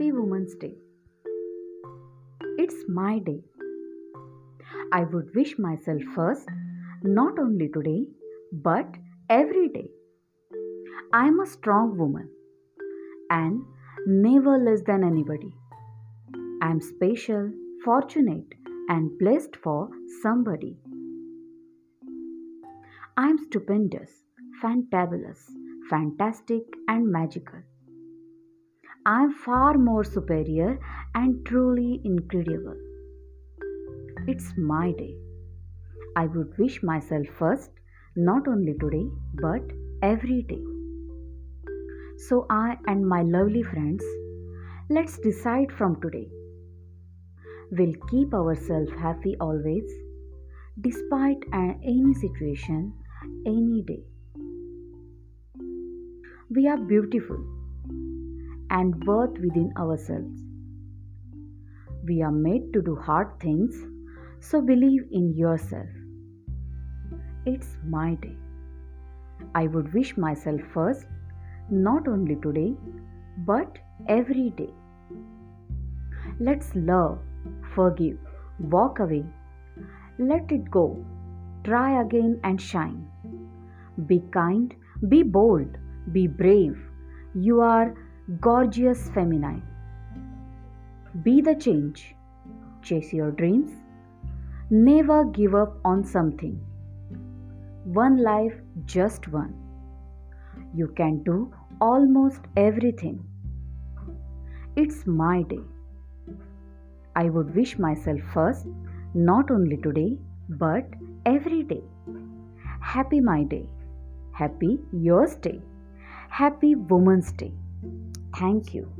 Women's Day. It's my day. I would wish myself first, not only today, but every day. I am a strong woman and never less than anybody. I am special, fortunate, and blessed for somebody. I am stupendous, fantabulous, fantastic, and magical. I am far more superior and truly incredible. It's my day. I would wish myself first, not only today, but every day. So, I and my lovely friends, let's decide from today. We'll keep ourselves happy always, despite any situation, any day. We are beautiful and worth within ourselves. We are made to do hard things, so believe in yourself. It's my day. I would wish myself first, not only today, but every day. Let's love, forgive, walk away, let it go, try again and shine. Be kind, be bold, be brave. You are gorgeous feminine. Be the change. Chase your dreams. Never give up on something. One life, just one. You can do almost everything. It's my day. I would wish myself first, not only today, but every day. Happy my day. Happy yours day. Happy Women's Day. Thank you.